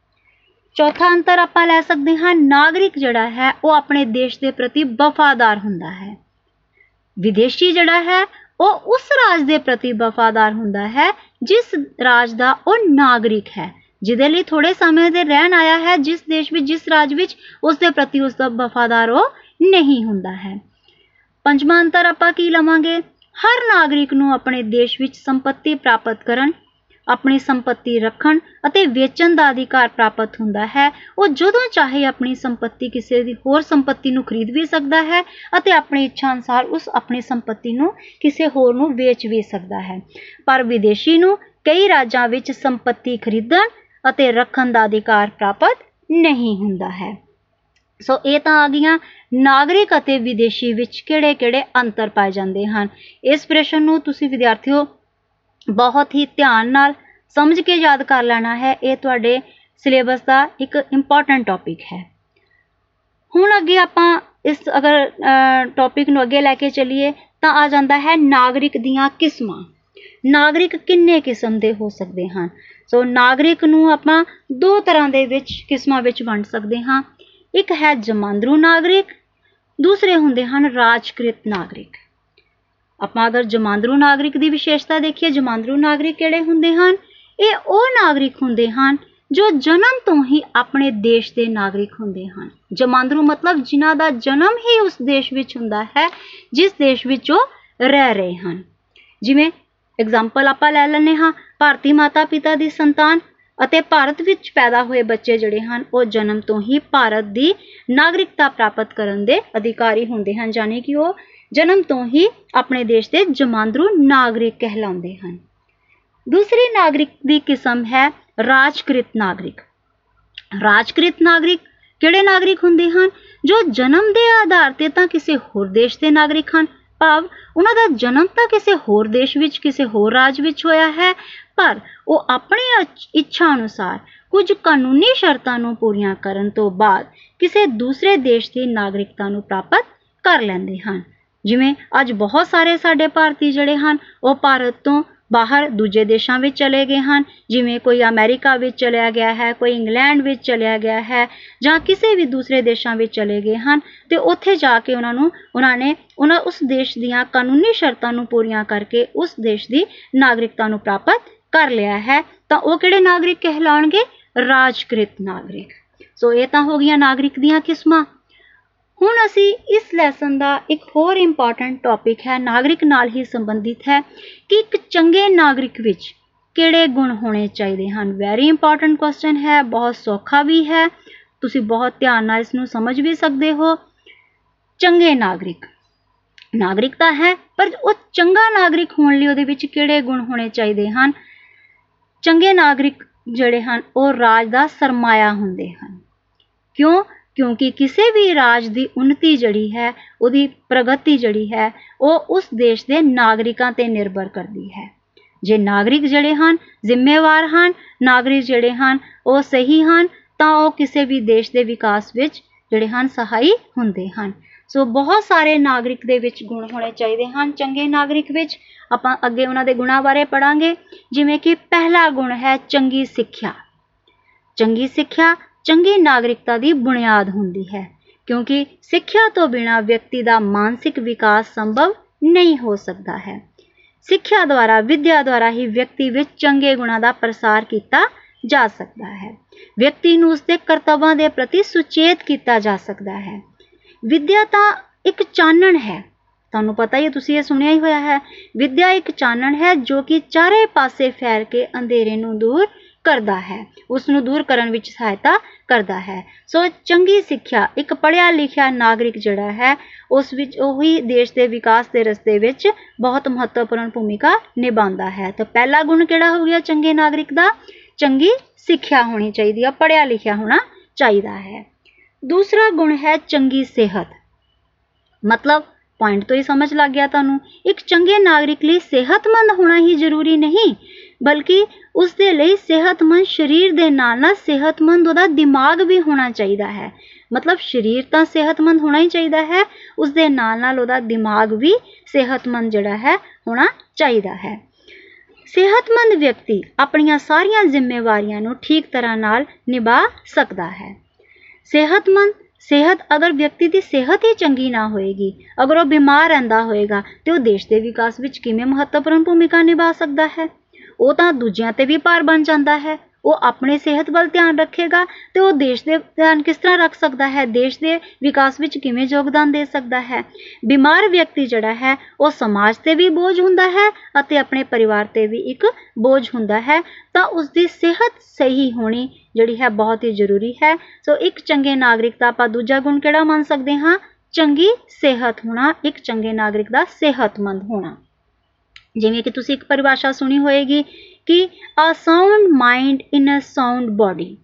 ਚੌਥਾ ਅੰਤਰ ਆਪਾਂ ਲੈ ਸਕਦੇ ਹਾਂ, ਨਾਗਰਿਕ ਜਿਹੜਾ ਹੈ, ਉਹ ਆਪਣੇ ਦੇਸ਼ ਦੇ ਪ੍ਰਤੀ ਵਫਾਦਾਰ ਹੁੰਦਾ ਹੈ। ਵਿਦੇਸ਼ੀ ਜਿਹੜਾ ਹੈ, ਉਹ ਉਸ ਰਾਜ ਦੇ ਪ੍ਰਤੀ ਵਫਾਦਾਰ ਹੁੰਦਾ ਹੈ, ਜਿਸ ਰਾਜ ਦਾ ਉਹ ਨਾਗਰਿਕ ਹੈ, ਜਿਹਦੇ ਲਈ ਥੋੜੇ ਸਮੇਂ ਦੇ ਰਹਿਣ ਆਇਆ ਹੈ, ਜਿਸ ਦੇਸ਼ ਵਿੱਚ, ਜਿਸ ਰਾਜ ਵਿੱਚ ਉਸ ਦੇ ਪ੍ਰਤੀ ਉਸ ਦਾ ਵਫਾਦਾਰ ਉਹ ਨਹੀਂ ਹੁੰਦਾ ਹੈ। ਪੰਜਵਾਂ ਅੰਤਰ ਆਪਾਂ ਕੀ ਲਵਾਂਗੇ? ਹਰ ਨਾਗਰਿਕ ਨੂੰ ਆਪਣੇ ਦੇਸ਼ ਵਿੱਚ ਸੰਪਤੀ ਪ੍ਰਾਪਤ ਕਰਨ, ਆਪਣੀ ਸੰਪਤੀ ਰੱਖਣ ਅਤੇ ਵੇਚਣ ਦਾ ਅਧਿਕਾਰ ਪ੍ਰਾਪਤ ਹੁੰਦਾ ਹੈ। ਉਹ ਜਦੋਂ ਚਾਹੇ ਆਪਣੀ ਸੰਪਤੀ ਕਿਸੇ ਦੀ ਹੋਰ ਸੰਪਤੀ ਨੂੰ ਖਰੀਦ ਵੀ ਸਕਦਾ ਹੈ ਅਤੇ ਆਪਣੀ ਇੱਛਾ ਅਨੁਸਾਰ ਉਸ ਆਪਣੀ ਸੰਪਤੀ ਨੂੰ ਕਿਸੇ ਹੋਰ ਨੂੰ ਵੇਚ ਵੀ ਸਕਦਾ ਹੈ। ਪਰ ਵਿਦੇਸ਼ੀ ਨੂੰ ਕਈ ਰਾਜਾਂ ਵਿੱਚ ਸੰਪਤੀ ਖਰੀਦਣ ਅਤੇ ਰੱਖਣ ਦਾ ਅਧਿਕਾਰ ਪ੍ਰਾਪਤ ਨਹੀਂ ਹੁੰਦਾ ਹੈ। ਸੋ ਇਹ ਤਾਂ ਆ ਗਈਆਂ ਨਾਗਰਿਕ ਅਤੇ ਵਿਦੇਸ਼ੀ ਵਿੱਚ ਕਿਹੜੇ-ਕਿਹੜੇ ਅੰਤਰ ਪਾਏ ਜਾਂਦੇ ਹਨ। ਇਸ ਪ੍ਰਸ਼ਨ ਨੂੰ ਤੁਸੀਂ ਵਿਦਿਆਰਥੀਓ ਬਹੁਤ ਹੀ ਧਿਆਨ ਨਾਲ ਸਮਝ ਕੇ ਯਾਦ ਕਰ ਲੈਣਾ ਹੈ। ਇਹ ਤੁਹਾਡੇ ਸਿਲੇਬਸ ਦਾ ਇੱਕ ਇੰਪੋਰਟੈਂਟ ਟੌਪਿਕ ਹੈ। ਹੁਣ ਅੱਗੇ ਆਪਾਂ ਇਸ ਅਗਰ ਟੌਪਿਕ ਨੂੰ ਅੱਗੇ ਲੈ ਕੇ ਚੱਲੀਏ ਤਾਂ ਆ ਜਾਂਦਾ ਹੈ ਨਾਗਰਿਕ ਦੀਆਂ ਕਿਸਮਾਂ। ਨਾਗਰਿਕ ਕਿੰਨੇ ਕਿਸਮ ਦੇ ਹੋ ਸਕਦੇ ਹਨ? ਸੋ ਨਾਗਰਿਕ ਨੂੰ ਆਪਾਂ ਦੋ ਤਰ੍ਹਾਂ ਦੇ ਵਿੱਚ ਕਿਸਮਾਂ ਵਿੱਚ ਵੰਡ ਸਕਦੇ ਹਾਂ। ਇੱਕ ਹੈ ਜਮਾਂਦਰੂ ਨਾਗਰਿਕ, ਦੂਸਰੇ ਹੁੰਦੇ ਹਨ ਰਾਜਕ੍ਰਿਤ ਨਾਗਰਿਕ। ਆਪਾਂ ਅਗਰ ਜਮਾਂਦਰੂ ਨਾਗਰਿਕ ਦੀ ਵਿਸ਼ੇਸ਼ਤਾ ਦੇਖੀਏ, ਜਮਾਂਦਰੂ ਨਾਗਰਿਕ ਕਿਹੜੇ ਹੁੰਦੇ ਹਨ? ਇਹ ਉਹ ਨਾਗਰਿਕ ਹੁੰਦੇ ਹਨ ਜੋ ਜਨਮ ਤੋਂ ਹੀ ਆਪਣੇ ਦੇਸ਼ ਦੇ ਨਾਗਰਿਕ ਹੁੰਦੇ ਹਨ। ਜਮਾਂਦਰੂ ਮਤਲਬ ਜਿਨ੍ਹਾਂ ਦਾ ਜਨਮ ਹੀ ਉਸ ਦੇਸ਼ ਵਿੱਚ ਹੁੰਦਾ ਹੈ, ਜਿਸ ਦੇਸ਼ ਵਿੱਚ ਉਹ ਰਹਿ ਰਹੇ ਹਨ। ਜਿਵੇਂ ਐਗਜ਼ਾਮਪਲ ਆਪਾਂ ਲੈ ਲੈਂਦੇ ਹਾਂ, ਭਾਰਤੀ ਮਾਤਾ ਪਿਤਾ ਦੀ ਸੰਤਾਨ ਅਤੇ ਭਾਰਤ ਵਿੱਚ ਪੈਦਾ ਹੋਏ ਬੱਚੇ ਜਿਹੜੇ ਹਨ, ਉਹ ਜਨਮ ਤੋਂ ਹੀ ਭਾਰਤ ਦੀ ਨਾਗਰਿਕਤਾ ਪ੍ਰਾਪਤ ਕਰਨ ਦੇ ਅਧਿਕਾਰੀ ਹੁੰਦੇ ਹਨ ਯਾਨੀ ਕਿ ਉਹ ਜਨਮ ਤੋਂ ਹੀ ਆਪਣੇ ਦੇਸ਼ ਦੇ ਜਮਾਂਦਰੂ ਨਾਗਰਿਕ ਕਹਿਲਾਉਂਦੇ ਹਨ। ਦੂਸਰੀ ਨਾਗਰਿਕ ਦੀ ਕਿਸਮ ਹੈ ਰਾਜਕ੍ਰਿਤ ਨਾਗਰਿਕ। ਰਾਜਕ੍ਰਿਤ ਨਾਗਰਿਕ ਕਿਹੜੇ ਨਾਗਰਿਕ ਹੁੰਦੇ ਹਨ? ਜੋ ਜਨਮ ਦੇ ਆਧਾਰ ਤੇ ਤਾਂ ਕਿਸੇ ਹੋਰ ਦੇਸ਼ ਦੇ ਨਾਗਰਿਕ ਹਨ ਭਾਵ ਉਹਨਾਂ ਦਾ ਜਨਮ ਤਾਂ ਕਿਸੇ ਹੋਰ ਦੇਸ਼ ਵਿੱਚ, ਕਿਸੇ ਹੋਰ ਰਾਜ ਵਿੱਚ ਹੋਇਆ ਹੈ, ਪਰ ਉਹ ਆਪਣੀ ਇੱਛਾ ਅਨੁਸਾਰ ਕੁਝ ਕਾਨੂੰਨੀ ਸ਼ਰਤਾਂ ਨੂੰ ਪੂਰੀਆਂ ਕਰਨ ਤੋਂ ਬਾਅਦ ਕਿਸੇ ਦੂਸਰੇ ਦੇਸ਼ ਦੀ ਨਾਗਰਿਕਤਾ ਨੂੰ ਪ੍ਰਾਪਤ ਕਰ ਲੈਂਦੇ ਹਨ। ਜਿਵੇਂ ਅੱਜ ਬਹੁਤ ਸਾਰੇ ਸਾਡੇ ਭਾਰਤੀ ਜਿਹੜੇ ਹਨ, ਉਹ ਭਾਰਤ ਤੋਂ ਬਾਹਰ ਦੂਜੇ ਦੇਸ਼ਾਂ ਵਿੱਚ ਚਲੇ ਗਏ ਹਨ। ਜਿਵੇਂ ਕੋਈ ਅਮਰੀਕਾ ਵਿੱਚ ਚਲਿਆ ਗਿਆ ਹੈ, ਕੋਈ ਇੰਗਲੈਂਡ ਵਿੱਚ ਚਲਿਆ ਗਿਆ ਹੈ ਜਾਂ ਕਿਸੇ ਵੀ ਦੂਸਰੇ ਦੇਸ਼ਾਂ ਵਿੱਚ ਚਲੇ ਗਏ ਹਨ ਤੇ ਉੱਥੇ ਜਾ ਕੇ ਉਹਨਾਂ ਨੂੰ, ਉਹਨਾਂ ਨੇ ਉਹਨਾਂ ਉਸ ਦੇਸ਼ ਦੀਆਂ ਕਾਨੂੰਨੀ ਸ਼ਰਤਾਂ ਨੂੰ ਪੂਰੀਆਂ ਕਰਕੇ ਉਸ ਦੇਸ਼ ਦੀ ਨਾਗਰਿਕਤਾ ਨੂੰ ਪ੍ਰਾਪਤ ਕਰ ਲਿਆ ਹੈ। ਤਾਂ ਉਹ ਕਿਹੜੇ ਨਾਗਰਿਕ ਕਹਿਲਾਉਣਗੇ? ਰਾਜਕ੍ਰਿਤ ਨਾਗਰਿਕ। ਸੋ ਇਹ ਤਾਂ ਹੋ ਗਈਆਂ ਨਾਗਰਿਕ ਦੀਆਂ ਕਿਸਮਾਂ। ਹੁਣ ਅਸੀਂ ਇਸ ਲੈਸਨ ਦਾ ਇੱਕ ਹੋਰ ਇੰਪੋਰਟੈਂਟ ਟੌਪਿਕ ਹੈ, ਨਾਗਰਿਕ ਨਾਲ ਹੀ ਸੰਬੰਧਿਤ ਹੈ ਕਿ ਇੱਕ ਚੰਗੇ ਨਾਗਰਿਕ ਵਿੱਚ ਕਿਹੜੇ ਗੁਣ ਹੋਣੇ ਚਾਹੀਦੇ ਹਨ? ਵੈਰੀ ਇੰਪੋਰਟੈਂਟ ਕੁਐਸਚਨ ਹੈ, ਬਹੁਤ ਸੌਖਾ ਵੀ ਹੈ, ਤੁਸੀਂ ਬਹੁਤ ਧਿਆਨ ਨਾਲ ਇਸ ਨੂੰ ਸਮਝ ਵੀ ਸਕਦੇ ਹੋ। ਚੰਗੇ ਨਾਗਰਿਕ ਨਾਗਰਿਕ ਤਾਂ ਹੈ, ਪਰ ਉਹ ਚੰਗਾ ਨਾਗਰਿਕ ਹੋਣ ਲਈ ਉਹਦੇ ਵਿੱਚ ਕਿਹੜੇ ਗੁਣ ਹੋਣੇ ਚਾਹੀਦੇ ਹਨ? ਚੰਗੇ ਨਾਗਰਿਕ ਜਿਹੜੇ ਹਨ, ਉਹ ਰਾਜ ਦਾ ਸਰਮਾਇਆ ਹੁੰਦੇ ਹਨ। ਕਿਉਂ? ਕਿਉਂਕਿ ਕਿਸੇ ਵੀ ਰਾਜ ਦੀ ਉન્નਤੀ ਜਿਹੜੀ ਹੈ, ਉਹਦੀ ਪ੍ਰਗਤੀ ਜਿਹੜੀ ਹੈ, ਉਹ ਉਸ ਦੇਸ਼ ਦੇ ਨਾਗਰਿਕਾਂ ਤੇ ਨਿਰਭਰ ਕਰਦੀ ਹੈ। ਜੇ ਨਾਗਰਿਕ ਜਿਹੜੇ ਹਨ, ਜ਼ਿੰਮੇਵਾਰ ਹਨ, ਨਾਗਰਿਕ ਜਿਹੜੇ ਹਨ, ਉਹ ਸਹੀ ਹਨ, ਤਾਂ ਉਹ ਕਿਸੇ ਵੀ ਦੇਸ਼ ਦੇ ਵਿਕਾਸ ਵਿੱਚ ਜਿਹੜੇ ਹਨ, ਸਹਾਈ ਹੁੰਦੇ ਹਨ। ਸੋ ਬਹੁਤ ਸਾਰੇ ਨਾਗਰਿਕ ਦੇ ਵਿੱਚ ਗੁਣ ਹੋਣੇ ਚਾਹੀਦੇ ਹਨ। ਚੰਗੇ ਨਾਗਰਿਕ ਵਿੱਚ ਆਪਾਂ ਅੱਗੇ ਉਹਨਾਂ ਦੇ ਗੁਣਾਂ ਬਾਰੇ ਪੜਾਂਗੇ ਜਿਵੇਂ ਕਿ ਪਹਿਲਾ ਗੁਣ ਹੈ ਚੰਗੀ ਸਿੱਖਿਆ। ਚੰਗੀ ਸਿੱਖਿਆ ਚੰਗੀ ਨਾਗਰਿਕਤਾ ਦੀ ਬੁਨਿਆਦ ਹੁੰਦੀ ਹੈ, ਕਿਉਂਕਿ ਸਿੱਖਿਆ ਤੋਂ ਬਿਨਾ ਵਿਅਕਤੀ ਦਾ ਮਾਨਸਿਕ ਵਿਕਾਸ ਸੰਭਵ ਨਹੀਂ ਹੋ ਸਕਦਾ ਹੈ। ਸਿੱਖਿਆ ਦੁਆਰਾ, ਵਿਦਿਆ ਦੁਆਰਾ ਹੀ ਵਿਅਕਤੀ ਵਿੱਚ ਚੰਗੇ ਗੁਣਾਂ ਦਾ ਪ੍ਰਸਾਰ ਕੀਤਾ ਜਾ ਸਕਦਾ ਹੈ। ਵਿਅਕਤੀ ਨੂੰ ਉਸਦੇ ਕਰਤੱਵਾਂ ਦੇ ਪ੍ਰਤੀ ਸੁਚੇਤ ਕੀਤਾ ਜਾ ਸਕਦਾ ਹੈ। ਵਿਦਿਆ ਤਾਂ ਇੱਕ ਚਾਨਣ ਹੈ। ਤੁਹਾਨੂੰ ਪਤਾ ਹੀ ਹੈ, ਤੁਸੀਂ ਇਹ ਸੁਣਿਆ ਹੀ ਹੋਇਆ ਹੈ। ਵਿਦਿਆ ਇੱਕ ਚਾਨਣ ਹੈ ਜੋ ਕਿ ਚਾਰੇ ਪਾਸੇ ਫੈਲ ਕੇ ਅੰਧੇਰੇ ਨੂੰ ਦੂਰ ਕਰਦਾ ਹੈ। ਉਸ ਨੂੰ ਦੂਰ ਕਰਨ ਵਿੱਚ ਸਹਾਇਤਾ ਕਰਦਾ ਹੈ। ਸੋ ਚੰਗੀ ਸਿੱਖਿਆ, ਇੱਕ ਪੜ੍ਹਿਆ ਲਿਖਿਆ ਨਾਗਰਿਕ ਜਿਹੜਾ ਹੈ, ਉਸ ਵਿੱਚ ਉਹੀ ਦੇਸ਼ ਦੇ ਵਿਕਾਸ ਦੇ ਰਸਤੇ ਵਿੱਚ ਬਹੁਤ ਮਹੱਤਵਪੂਰਨ ਭੂਮਿਕਾ ਨਿਭਾਉਂਦਾ ਹੈ। ਤਾਂ ਪਹਿਲਾ ਗੁਣ ਕਿਹੜਾ ਹੋ ਗਿਆ ਚੰਗੇ ਨਾਗਰਿਕ ਦਾ? ਚੰਗੀ ਸਿੱਖਿਆ ਹੋਣੀ ਚਾਹੀਦੀ ਹੈ ਪੜ੍ਹਿਆ ਲਿਖਿਆ ਹੋਣਾ ਚਾਹੀਦਾ ਹੈ। ਦੂਸਰਾ ਗੁਣ ਹੈ ਚੰਗੀ ਸਿਹਤ। ਮਤਲਬ ਪੁਆਇੰਟ ਤੋਂ ਹੀ ਸਮਝ ਲੱਗ ਗਿਆ ਤੁਹਾਨੂੰ। ਇੱਕ ਚੰਗੇ ਨਾਗਰਿਕ ਲਈ ਸਿਹਤਮੰਦ ਹੋਣਾ ਹੀ ਜ਼ਰੂਰੀ ਨਹੀਂ। ਬਲਕਿ ਉਸ ਦੇ ਲਈ ਸਿਹਤਮੰਦ ਸਰੀਰ ਦੇ ਨਾਲ ਨਾਲ ਸਿਹਤਮੰਦ ਉਹਦਾ ਦਿਮਾਗ ਵੀ ਹੋਣਾ ਚਾਹੀਦਾ ਹੈ। ਮਤਲਬ ਸਰੀਰ ਤਾਂ ਸਿਹਤਮੰਦ ਹੋਣਾ ਹੀ ਚਾਹੀਦਾ ਹੈ ਉਸ ਦੇ ਨਾਲ ਨਾਲ ਉਹਦਾ ਦਿਮਾਗ ਵੀ ਸਿਹਤਮੰਦ ਜਿਹੜਾ ਹੈ, ਹੋਣਾ ਚਾਹੀਦਾ ਹੈ। ਸਿਹਤਮੰਦ ਵਿਅਕਤੀ ਆਪਣੀਆਂ ਸਾਰੀਆਂ ਜ਼ਿੰਮੇਵਾਰੀਆਂ ਨੂੰ ਠੀਕ ਤਰ੍ਹਾਂ ਨਾਲ ਨਿਭਾ ਸਕਦਾ ਹੈ। ਸਿਹਤਮੰਦ, ਸਿਹਤ ਅਗਰ ਵਿਅਕਤੀ ਦੀ ਸਿਹਤ ਹੀ ਚੰਗੀ ਨਾ ਹੋਏਗੀ, ਅਗਰ ਉਹ ਬਿਮਾਰ ਰਹਿੰਦਾ ਹੋਏਗਾ, ਤੇ ਉਹ ਦੇਸ਼ ਦੇ ਵਿਕਾਸ ਵਿੱਚ ਕਿਵੇਂ ਮਹੱਤਵਪੂਰਨ ਭੂਮਿਕਾ ਨਿਭਾ ਸਕਦਾ ਹੈ? ਉਹ ਤਾਂ ਦੂਜਿਆਂ ਤੇ ਵੀ ਭਾਰ ਬਣ ਜਾਂਦਾ ਹੈ। ਉਹ ਆਪਣੇ ਸਿਹਤ ਵੱਲ ਧਿਆਨ ਰੱਖੇਗਾ ਤੇ ਉਹ ਦੇਸ਼ ਦੇ ਧਿਆਨ ਕਿਸ ਤਰ੍ਹਾਂ ਰੱਖ ਸਕਦਾ ਹੈ? ਦੇਸ਼ ਦੇ ਵਿਕਾਸ ਵਿੱਚ ਕਿਵੇਂ ਯੋਗਦਾਨ ਦੇ ਸਕਦਾ ਹੈ? ਬਿਮਾਰ ਵਿਅਕਤੀ ਜਿਹੜਾ ਹੈ, ਉਹ ਸਮਾਜ ਤੇ ਵੀ ਬੋਝ ਹੁੰਦਾ ਹੈ ਅਤੇ ਆਪਣੇ ਪਰਿਵਾਰ ਤੇ ਵੀ ਇੱਕ ਬੋਝ ਹੁੰਦਾ ਹੈ। ਤਾਂ ਉਸ ਦੀ ਸਿਹਤ ਸਹੀ ਹੋਣੀ ਜਿਹੜੀ ਹੈ ਬਹੁਤ ਹੀ ਜ਼ਰੂਰੀ ਹੈ। ਸੋ ਇੱਕ ਚੰਗੇ ਨਾਗਰਿਕ ਦਾ ਆਪਾਂ ਦੂਜਾ ਗੁਣ ਕਿਹੜਾ ਮੰਨ ਸਕਦੇ ਹਾਂ? ਚੰਗੀ ਸਿਹਤ ਹੋਣਾ, ਇੱਕ ਚੰਗੇ ਨਾਗਰਿਕ ਦਾ ਸਿਹਤਮੰਦ ਹੋਣਾ। ਜਿਵੇਂ ਕਿ ਤੁਸੀਂ ਇੱਕ ਪਰਿਭਾਸ਼ਾ ਸੁਣੀ ਹੋਏਗੀ ਕਿ a sound mind in a sound body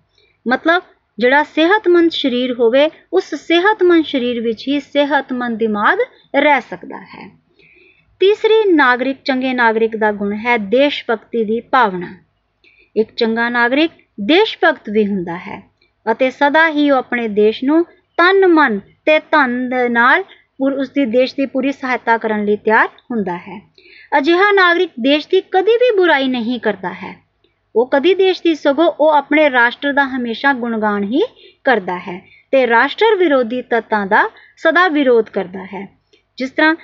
ਮਤਲਬ ਜਿਹੜਾ ਸਿਹਤਮੰਦ ਸਰੀਰ ਹੋਵੇ, ਉਸ ਸਿਹਤਮੰਦ ਸਰੀਰ ਵਿੱਚ ਹੀ ਸਿਹਤਮੰਦ ਦਿਮਾਗ ਰਹਿ ਸਕਦਾ ਹੈ। ਤੀਸਰੀ ਨਾਗਰਿਕ ਚੰਗੇ ਨਾਗਰਿਕ ਦਾ ਗੁਣ ਹੈ ਦੇਸ਼ ਭਗਤੀ ਦੀ ਭਾਵਨਾ। ਇੱਕ ਚੰਗਾ ਨਾਗਰਿਕ ਦੇਸ਼ ਭਗਤ ਵੀ ਹੁੰਦਾ ਹੈ ਅਤੇ ਸਦਾ ਹੀ ਉਹ ਆਪਣੇ ਦੇਸ਼ ਨੂੰ ਤਨ, ਮਨ ਤੇ ਧਨ ਦੇ ਨਾਲ ਉਸ ਦੀ ਦੇਸ਼ ਦੀ ਪੂਰੀ ਸਹਾਇਤਾ ਕਰਨ ਲਈ ਤਿਆਰ ਹੁੰਦਾ ਹੈ। ਅਜਿਹਾ ਨਾਗਰਿਕ ਦੇਸ਼ ਦੀ ਕਦੀ ਵੀ ਬੁਰਾਈ ਨਹੀਂ ਕਰਦਾ ਹੈ। ਉਹ ਕਦੀ ਦੇਸ਼ ਦੀ ਸਗੋਂ ਉਹ ਆਪਣੇ ਰਾਸ਼ਟਰ ਦਾ ਹਮੇਸ਼ਾ ਗੁਣਗਾਨ ਹੀ ਕਰਦਾ ਹੈ ਤੇ ਰਾਸ਼ਟਰ ਵਿਰੋਧੀ ਤੱਤਾਂ ਦਾ ਸਦਾ ਵਿਰੋਧ ਕਰਦਾ ਹੈ। ਜਿਸ ਤਰ੍ਹਾਂ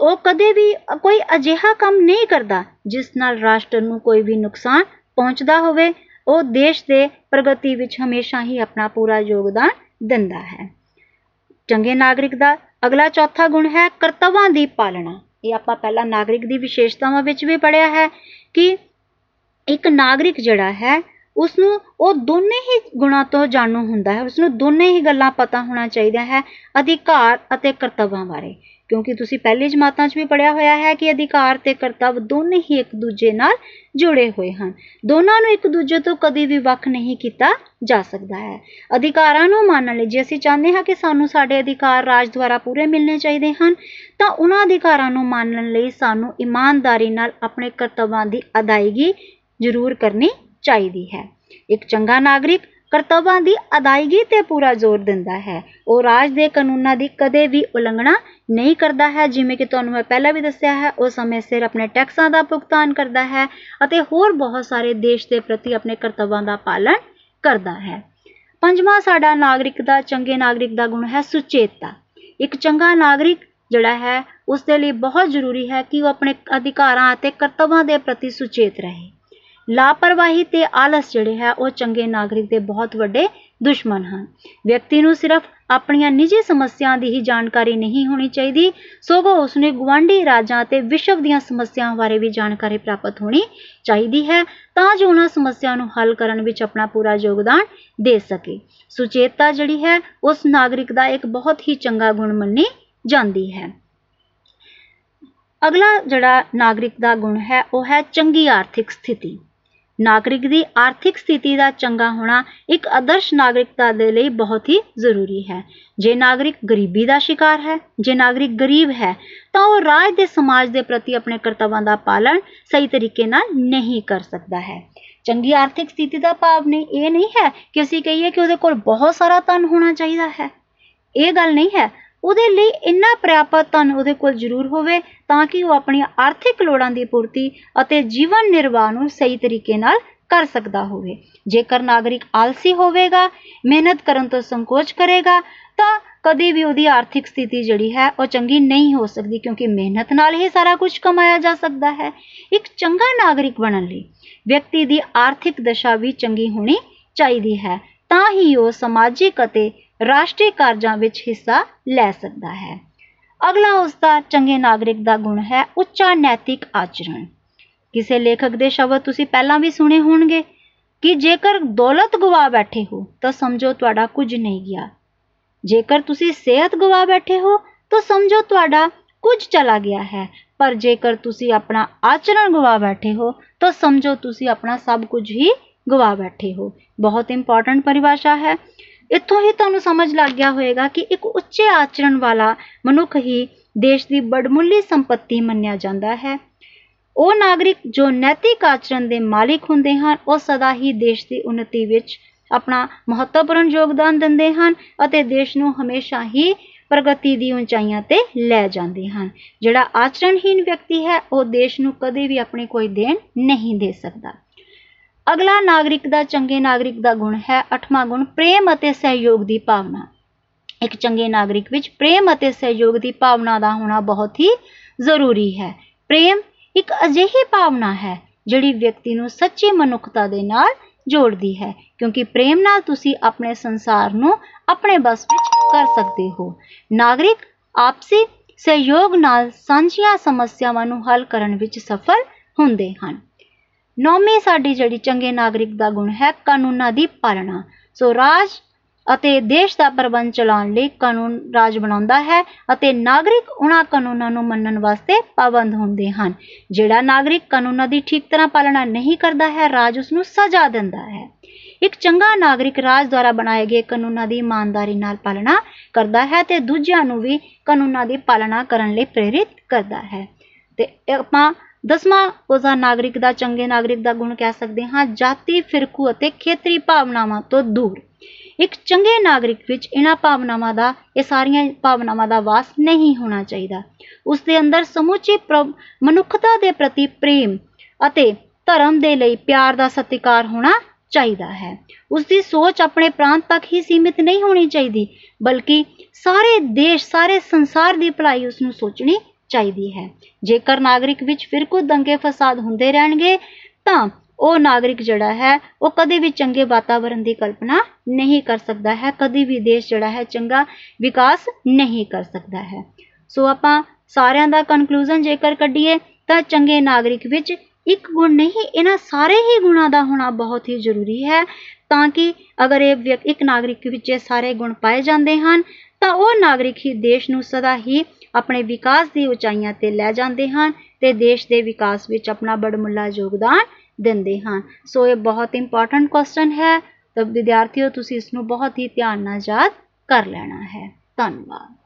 ਉਹ ਕਦੇ ਵੀ ਕੋਈ ਅਜਿਹਾ ਕੰਮ ਨਹੀਂ ਕਰਦਾ ਜਿਸ ਨਾਲ ਰਾਸ਼ਟਰ ਨੂੰ ਕੋਈ ਵੀ ਨੁਕਸਾਨ ਪਹੁੰਚਦਾ ਹੋਵੇ, ਉਹ ਦੇਸ਼ ਦੇ ਪ੍ਰਗਤੀ ਵਿੱਚ ਹਮੇਸ਼ਾ ਹੀ ਆਪਣਾ ਪੂਰਾ ਯੋਗਦਾਨ ਦਿੰਦਾ ਹੈ। ਚੰਗੇ ਨਾਗਰਿਕ ਦਾ ਅਗਲਾ ਚੌਥਾ ਗੁਣ ਹੈ ਕਰਤੱਵਾਂ ਦੀ ਪਾਲਣਾ। ਇਹ ਆਪਾਂ ਪਹਿਲਾਂ ਨਾਗਰਿਕ ਦੀ ਵਿਸ਼ੇਸ਼ਤਾਵਾਂ ਵਿੱਚ ਵੀ ਪੜਿਆ ਹੈ ਕਿ ਇੱਕ ਨਾਗਰਿਕ ਜਿਹੜਾ ਹੈ ਉਸ ਨੂੰ ਉਹ ਦੋਨੇ ਹੀ ਗੁਣਾਂ ਤੋਂ ਜਾਣੂ ਹੁੰਦਾ ਹੈ ਉਸ ਨੂੰ ਦੋਨੇ ਹੀ ਗੱਲਾਂ ਪਤਾ ਹੋਣਾ ਚਾਹੀਦਾ ਹੈ ਅਧਿਕਾਰ ਅਤੇ ਕਰਤੱਵਾਂ ਬਾਰੇ। ਕਿਉਂਕਿ ਤੁਸੀਂ ਪਹਿਲੀ ਜਮਾਤਾਂ 'ਚ ਵੀ ਪੜਿਆ ਹੋਇਆ ਹੈ ਕਿ ਅਧਿਕਾਰ ਤੇ ਕਰਤੱਵ ਦੋਨੇ ਹੀ ਇੱਕ ਦੂਜੇ ਨਾਲ ਜੁੜੇ ਹੋਏ ਹਨ। ਦੋਨਾਂ ਨੂੰ ਇੱਕ ਦੂਜੇ ਤੋਂ ਕਦੀ ਵੀ ਵੱਖ ਨਹੀਂ ਕੀਤਾ ਜਾ ਸਕਦਾ ਹੈ। ਅਧਿਕਾਰਾਂ ਨੂੰ ਮੰਨਣ ਲਈ ਜੇ ਅਸੀਂ ਚਾਹੁੰਦੇ ਹਾਂ ਕਿ ਸਾਨੂੰ ਸਾਡੇ ਅਧਿਕਾਰ ਰਾਜ ਦੁਆਰਾ ਪੂਰੇ ਮਿਲਣੇ ਚਾਹੀਦੇ ਹਨ, ਤਾਂ ਉਹਨਾਂ ਅਧਿਕਾਰਾਂ ਨੂੰ ਮੰਨਣ ਲਈ ਸਾਨੂੰ ਇਮਾਨਦਾਰੀ ਨਾਲ ਆਪਣੇ ਕਰਤੱਵਾਂ ਦੀ ਅਦਾਇਗੀ ਜ਼ਰੂਰ ਕਰਨੀ ਚਾਹੀਦੀ ਹੈ। ਇੱਕ ਚੰਗਾ ਨਾਗਰਿਕ ਕਰਤੱਵਾਂ ਦੀ ਅਦਾਇਗੀ ਤੇ ਪੂਰਾ ਜ਼ੋਰ ਦਿੰਦਾ ਹੈ। ਉਹ ਰਾਜ ਦੇ ਕਾਨੂੰਨਾਂ ਦੀ ਕਦੇ ਵੀ ਉਲੰਘਣਾ ਨਹੀਂ ਕਰਦਾ ਹੈ। ਜਿਵੇਂ ਕਿ ਤੁਹਾਨੂੰ ਮੈਂ ਪਹਿਲਾਂ ਵੀ ਦੱਸਿਆ ਹੈ, ਉਹ ਸਮੇਂ ਸਿਰ ਆਪਣੇ ਟੈਕਸਾਂ ਦਾ ਭੁਗਤਾਨ ਕਰਦਾ ਹੈ ਅਤੇ ਹੋਰ ਬਹੁਤ ਸਾਰੇ ਦੇਸ਼ ਦੇ ਪ੍ਰਤੀ ਆਪਣੇ ਕਰਤੱਵਾਂ ਦਾ ਪਾਲਣ ਕਰਦਾ ਹੈ। ਪੰਜਵਾਂ ਸਾਡਾ ਨਾਗਰਿਕ ਦਾ, ਚੰਗੇ ਨਾਗਰਿਕ ਦਾ ਗੁਣ ਹੈ ਸੁਚੇਤਤਾ। ਇੱਕ ਚੰਗਾ ਨਾਗਰਿਕ ਜਿਹੜਾ ਹੈ ਉਸ ਦੇ ਲਈ ਬਹੁਤ ਜ਼ਰੂਰੀ ਹੈ ਕਿ ਉਹ ਆਪਣੇ ਅਧਿਕਾਰਾਂ ਅਤੇ ਕਰਤੱਵਾਂ ਦੇ ਪ੍ਰਤੀ ਸੁਚੇਤ ਰਹੇ। ਲਾਪਰਵਾਹੀ ਤੇ ਆਲਸ ਜਿਹੜੇ ਹੈ, ਉਹ ਚੰਗੇ ਨਾਗਰਿਕ ਦੇ ਬਹੁਤ ਵੱਡੇ ਦੁਸ਼ਮਣ ਹਨ। ਵਿਅਕਤੀ ਨੂੰ ਸਿਰਫ ਆਪਣੀਆਂ ਨਿੱਜੀ ਸਮੱਸਿਆਵਾਂ ਦੀ ਹੀ ਜਾਣਕਾਰੀ ਨਹੀਂ ਹੋਣੀ ਚਾਹੀਦੀ, ਸਗੋਂ ਉਸਨੇ ਗੁਆਂਢੀ ਰਾਜਾਂ ਅਤੇ ਵਿਸ਼ਵ ਦੀਆਂ ਸਮੱਸਿਆਵਾਂ ਬਾਰੇ ਵੀ ਜਾਣਕਾਰੀ ਪ੍ਰਾਪਤ ਹੋਣੀ ਚਾਹੀਦੀ ਹੈ, ਤਾਂ ਜੋ ਉਹਨਾਂ ਸਮੱਸਿਆ ਨੂੰ ਹੱਲ ਕਰਨ ਵਿੱਚ ਆਪਣਾ ਪੂਰਾ ਯੋਗਦਾਨ ਦੇ ਸਕੇ। ਸੁਚੇਤਤਾ ਜਿਹੜੀ ਹੈ, ਉਸ ਨਾਗਰਿਕ ਦਾ ਇੱਕ ਬਹੁਤ ਹੀ ਚੰਗਾ ਗੁਣ ਮੰਨੀ ਜਾਂਦੀ ਹੈ। ਅਗਲਾ ਜਿਹੜਾ ਨਾਗਰਿਕ ਦਾ ਗੁਣ ਹੈ, ਉਹ ਹੈ ਚੰਗੀ ਆਰਥਿਕ ਸਥਿਤੀ। ਨਾਗਰਿਕ ਦੀ ਆਰਥਿਕ ਸਥਿਤੀ ਦਾ ਚੰਗਾ ਹੋਣਾ ਇੱਕ ਆਦਰਸ਼ ਨਾਗਰਿਕਤਾ ਦੇ ਲਈ ਬਹੁਤ ਹੀ ਜ਼ਰੂਰੀ ਹੈ। ਜੇ ਨਾਗਰਿਕ ਗਰੀਬੀ ਦਾ ਸ਼ਿਕਾਰ ਹੈ, ਜੇ ਨਾਗਰਿਕ ਗਰੀਬ ਹੈ, ਤਾਂ ਉਹ ਰਾਜ ਦੇ ਸਮਾਜ ਦੇ ਪ੍ਰਤੀ ਆਪਣੇ ਕਰਤੱਵਾਂ ਦਾ ਪਾਲਣ ਸਹੀ ਤਰੀਕੇ ਨਾਲ ਨਹੀਂ ਕਰ ਸਕਦਾ ਹੈ। ਚੰਗੀ ਆਰਥਿਕ ਸਥਿਤੀ ਦਾ ਭਾਵ ਨਹੀਂ, ਇਹ ਨਹੀਂ ਹੈ ਕਿ ਅਸੀਂ ਕਹੀਏ ਕਿ ਉਹਦੇ ਕੋਲ ਬਹੁਤ ਸਾਰਾ ਧਨ ਹੋਣਾ ਚਾਹੀਦਾ ਹੈ। ਇਹ ਗੱਲ ਨਹੀਂ ਹੈ ਉਹਦੇ ਲਈ ਇੰਨਾ ਪ੍ਰਾਪਤ ਧਨ ਉਹਦੇ ਕੋਲ ਜ਼ਰੂਰ ਹੋਵੇ ਤਾਂ ਕਿ ਉਹ ਆਪਣੀਆਂ ਆਰਥਿਕ ਲੋੜਾਂ ਦੀ ਪੂਰਤੀ ਅਤੇ ਜੀਵਨ ਨਿਰਵਾਹ ਨੂੰ ਸਹੀ ਤਰੀਕੇ ਨਾਲ ਕਰ ਸਕਦਾ ਹੋਵੇ। ਜੇਕਰ ਨਾਗਰਿਕ ਆਲਸੀ ਹੋਵੇਗਾ, ਮਿਹਨਤ ਕਰਨ ਤੋਂ ਸੰਕੋਚ ਕਰੇਗਾ, ਤਾਂ ਕਦੇ ਵੀ ਉਹਦੀ ਆਰਥਿਕ ਸਥਿਤੀ ਜਿਹੜੀ ਹੈ, ਉਹ ਚੰਗੀ ਨਹੀਂ ਹੋ ਸਕਦੀ ਕਿਉਂਕਿ ਮਿਹਨਤ ਨਾਲ ਹੀ ਸਾਰਾ ਕੁਝ ਕਮਾਇਆ ਜਾ ਸਕਦਾ ਹੈ। ਇੱਕ ਚੰਗਾ ਨਾਗਰਿਕ ਬਣਨ ਲਈ ਵਿਅਕਤੀ ਦੀ ਆਰਥਿਕ ਦਸ਼ਾ ਵੀ ਚੰਗੀ ਹੋਣੀ ਚਾਹੀਦੀ ਹੈ। ਤਾਂ ਹੀ ਉਹ ਸਮਾਜਿਕ ਅਤੇ ਰਾਸ਼ਟਰੀ ਕਾਰਜਾਂ ਵਿੱਚ ਹਿੱਸਾ ਲੈ ਸਕਦਾ ਹੈ। ਅਗਲਾ ਉਸ ਦਾ ਚੰਗੇ ਨਾਗਰਿਕ ਦਾ ਗੁਣ ਹੈ ਉੱਚਾ ਨੈਤਿਕ ਆਚਰਣ। ਕਿਸੇ ਲੇਖਕ ਦੇ ਸ਼ਬਦ ਤੁਸੀਂ ਪਹਿਲਾਂ ਵੀ ਸੁਣੇ ਹੋਣਗੇ ਕਿ ਜੇਕਰ ਦੌਲਤ ਗਵਾ ਬੈਠੇ ਹੋ ਤਾਂ ਸਮਝੋ ਤੁਹਾਡਾ ਕੁਝ ਨਹੀਂ ਗਿਆ। ਜੇਕਰ ਤੁਸੀਂ ਸਿਹਤ ਗਵਾ ਬੈਠੇ ਹੋ ਤਾਂ ਸਮਝੋ ਤੁਹਾਡਾ ਕੁਝ ਚਲਾ ਗਿਆ ਹੈ, ਪਰ ਜੇਕਰ ਤੁਸੀਂ ਆਪਣਾ ਆਚਰਣ ਗਵਾ ਬੈਠੇ ਹੋ ਤਾਂ ਸਮਝੋ ਤੁਸੀਂ ਆਪਣਾ ਸਭ ਕੁਝ ਹੀ ਗਵਾ ਬੈਠੇ ਹੋ। ਬਹੁਤ ਇੰਪੋਰਟੈਂਟ ਪਰਿਭਾਸ਼ਾ ਹੈ। ਇੱਥੋਂ ਹੀ ਤੁਹਾਨੂੰ ਸਮਝ ਲੱਗ ਗਿਆ ਹੋਵੇਗਾ ਕਿ ਇੱਕ ਉੱਚੇ ਆਚਰਣ ਵਾਲਾ ਮਨੁੱਖ ਹੀ ਦੇਸ਼ ਦੀ ਬੜਮੁੱਲੀ ਸੰਪਤੀ ਮੰਨਿਆ ਜਾਂਦਾ ਹੈ। ਉਹ ਨਾਗਰਿਕ ਜੋ ਨੈਤਿਕ ਆਚਰਣ ਦੇ ਮਾਲਿਕ ਹੁੰਦੇ ਹਨ, ਉਹ ਸਦਾ ਹੀ ਦੇਸ਼ ਦੀ ਉન્નਤੀ ਵਿੱਚ ਆਪਣਾ ਮਹੱਤਵਪੂਰਨ ਯੋਗਦਾਨ ਦਿੰਦੇ ਹਨ ਅਤੇ ਦੇਸ਼ ਨੂੰ ਹਮੇਸ਼ਾ ਹੀ ਪ੍ਰਗਤੀ ਦੀ ਉਚਾਈਆਂ ਤੇ ਲੈ ਜਾਂਦੇ ਹਨ। ਜਿਹੜਾ ਆਚਰਣਹੀਨ ਵਿਅਕਤੀ ਹੈ, ਉਹ ਦੇਸ਼ ਨੂੰ ਕਦੇ ਵੀ ਆਪਣੀ ਕੋਈ ਦੇਣ ਨਹੀਂ ਦੇ ਸਕਦਾ। ਅਗਲਾ ਨਾਗਰਿਕ ਦਾ ਚੰਗੇ ਨਾਗਰਿਕ ਦਾ ਗੁਣ ਹੈ ਅਠਵਾਂ ਗੁਣ, ਪ੍ਰੇਮ ਅਤੇ ਸਹਿਯੋਗ ਦੀ ਭਾਵਨਾ। ਇੱਕ ਚੰਗੇ ਨਾਗਰਿਕ ਵਿੱਚ ਪ੍ਰੇਮ ਅਤੇ ਸਹਿਯੋਗ ਦੀ ਭਾਵਨਾ ਦਾ ਹੋਣਾ ਬਹੁਤ ਹੀ ਜ਼ਰੂਰੀ ਹੈ। ਪ੍ਰੇਮ ਇੱਕ ਅਜਿਹੀ ਭਾਵਨਾ ਹੈ ਜਿਹੜੀ ਵਿਅਕਤੀ ਨੂੰ ਸੱਚੀ ਮਨੁੱਖਤਾ ਦੇ ਨਾਲ ਜੋੜਦੀ ਹੈ, ਕਿਉਂਕਿ ਪ੍ਰੇਮ ਨਾਲ ਤੁਸੀਂ ਆਪਣੇ ਸੰਸਾਰ ਨੂੰ ਆਪਣੇ ਬਸ ਵਿੱਚ ਕਰ ਸਕਦੇ ਹੋ। ਨਾਗਰਿਕ ਆਪਸੀ ਸਹਿਯੋਗ ਨਾਲ ਸਾਂਝੀਆਂ ਸਮੱਸਿਆਵਾਂ ਨੂੰ ਹੱਲ ਕਰਨ ਵਿੱਚ ਸਫਲ ਹੁੰਦੇ ਹਨ। ਨੌਵੀਂ ਸਾਡੀ ਜਿਹੜੀ ਚੰਗੇ ਨਾਗਰਿਕ ਦਾ ਗੁਣ ਹੈ, ਕਾਨੂੰਨਾਂ ਦੀ ਪਾਲਣਾ। ਸੋ ਰਾਜ ਅਤੇ ਦੇਸ਼ ਦਾ ਪ੍ਰਬੰਧ ਚਲਾਉਣ ਲਈ ਕਾਨੂੰਨ ਰਾਜ ਬਣਾਉਂਦਾ ਹੈ ਅਤੇ ਨਾਗਰਿਕ ਉਹਨਾਂ ਕਾਨੂੰਨਾਂ ਨੂੰ ਮੰਨਣ ਵਾਸਤੇ ਪਾਬੰਦ ਹੁੰਦੇ ਹਨ। ਜਿਹੜਾ ਨਾਗਰਿਕ ਕਾਨੂੰਨਾਂ ਦੀ ਠੀਕ ਤਰ੍ਹਾਂ ਪਾਲਣਾ ਨਹੀਂ ਕਰਦਾ ਹੈ, ਰਾਜ ਉਸ ਨੂੰ ਸਜ਼ਾ ਦਿੰਦਾ ਹੈ। ਇੱਕ ਚੰਗਾ ਨਾਗਰਿਕ ਰਾਜ ਦੁਆਰਾ ਬਣਾਏ ਗਏ ਕਾਨੂੰਨਾਂ ਦੀ ਇਮਾਨਦਾਰੀ ਨਾਲ ਪਾਲਣਾ ਕਰਦਾ ਹੈ ਤੇ ਦੂਜਿਆਂ ਨੂੰ ਵੀ ਕਾਨੂੰਨਾਂ ਦੀ ਪਾਲਣਾ ਕਰਨ ਲਈ ਪ੍ਰੇਰਿਤ ਕਰਦਾ ਹੈ। ਤੇ ਆਪਾਂ ਦਸਵਾਂ ਉਸਦਾ ਨਾਗਰਿਕ ਦਾ, ਚੰਗੇ ਨਾਗਰਿਕ ਦਾ ਗੁਣ ਕਹਿ ਸਕਦੇ ਹਾਂ, ਜਾਤੀ ਫਿਰਕੂ ਅਤੇ ਖੇਤਰੀ ਭਾਵਨਾਵਾਂ ਤੋਂ ਦੂਰ। ਇੱਕ ਚੰਗੇ ਨਾਗਰਿਕ ਵਿੱਚ ਇਹਨਾਂ ਭਾਵਨਾਵਾਂ ਦਾ, ਇਹ ਸਾਰੀਆਂ ਭਾਵਨਾਵਾਂ ਦਾ ਵਾਸ ਨਹੀਂ ਹੋਣਾ ਚਾਹੀਦਾ। ਉਸ ਦੇ ਅੰਦਰ ਸਮੁੱਚੀ ਮਨੁੱਖਤਾ ਦੇ ਪ੍ਰਤੀ ਪ੍ਰੇਮ ਅਤੇ ਧਰਮ ਦੇ ਲਈ ਪਿਆਰ ਦਾ ਸਤਿਕਾਰ ਹੋਣਾ ਚਾਹੀਦਾ ਹੈ। ਉਸ ਦੀ ਸੋਚ ਆਪਣੇ ਪ੍ਰਾਂਤ ਤੱਕ ਹੀ ਸੀਮਿਤ ਨਹੀਂ ਹੋਣੀ ਚਾਹੀਦੀ, ਬਲਕਿ ਸਾਰੇ ਦੇਸ਼, ਸਾਰੇ ਸੰਸਾਰ ਦੀ ਭਲਾਈ ਉਸ ਨੂੰ ਸੋਚਣੀ ਚਾਹੀਦੀ ਹੈ। ਜੇਕਰ ਨਾਗਰਿਕ ਵਿੱਚ ਫਿਰਕੂ ਦੰਗੇ ਫਸਾਦ ਹੁੰਦੇ ਰਹਿਣਗੇ, ਤਾਂ ਉਹ ਨਾਗਰਿਕ ਜਿਹੜਾ ਹੈ, ਉਹ ਕਦੇ ਵੀ ਚੰਗੇ ਵਾਤਾਵਰਣ ਦੀ ਕਲਪਨਾ ਨਹੀਂ ਕਰ ਸਕਦਾ ਹੈ। ਕਦੇ ਵੀ ਦੇਸ਼ ਜਿਹੜਾ ਹੈ, ਚੰਗਾ ਵਿਕਾਸ ਨਹੀਂ ਕਰ ਸਕਦਾ ਹੈ। ਸੋ ਆਪਾਂ ਸਾਰਿਆਂ ਦਾ ਕਨਕਲੂਜਨ ਜੇਕਰ ਕੱਢੀਏ, ਤਾਂ ਚੰਗੇ ਨਾਗਰਿਕ ਵਿੱਚ ਇੱਕ ਗੁਣ ਨਹੀਂ, ਇਹਨਾਂ ਸਾਰੇ ਹੀ ਗੁਣਾਂ ਦਾ ਹੋਣਾ ਬਹੁਤ ਹੀ ਜ਼ਰੂਰੀ ਹੈ। ਤਾਂ ਕਿ ਅਗਰ ਇਹ ਇੱਕ ਨਾਗਰਿਕ ਵਿੱਚ ਇਹ ਸਾਰੇ ਗੁਣ ਪਾਏ ਜਾਂਦੇ ਹਨ, ਤਾਂ ਉਹ ਨਾਗਰਿਕ ਹੀ ਦੇਸ਼ ਨੂੰ ਸਦਾ ਹੀ ਆਪਣੇ ਵਿਕਾਸ ਦੀ ਉਚਾਈਆਂ ਤੇ ਲੈ ਜਾਂਦੇ ਹਨ ਤੇ ਦੇਸ਼ ਦੇ ਵਿਕਾਸ ਵਿੱਚ ਆਪਣਾ ਬੜਮੁੱਲਾ ਯੋਗਦਾਨ ਦਿੰਦੇ ਹਨ। ਸੋ ਇਹ ਬਹੁਤ ਇੰਪੋਰਟੈਂਟ ਕੁਐਸਚਨ ਹੈ। ਤਾਂ ਵਿਦਿਆਰਥੀਓ, ਤੁਸੀਂ ਇਸ ਨੂੰ ਬਹੁਤ ਹੀ ਧਿਆਨ ਨਾਲ ਯਾਦ ਕਰ ਲੈਣਾ ਹੈ। ਧੰਨਵਾਦ।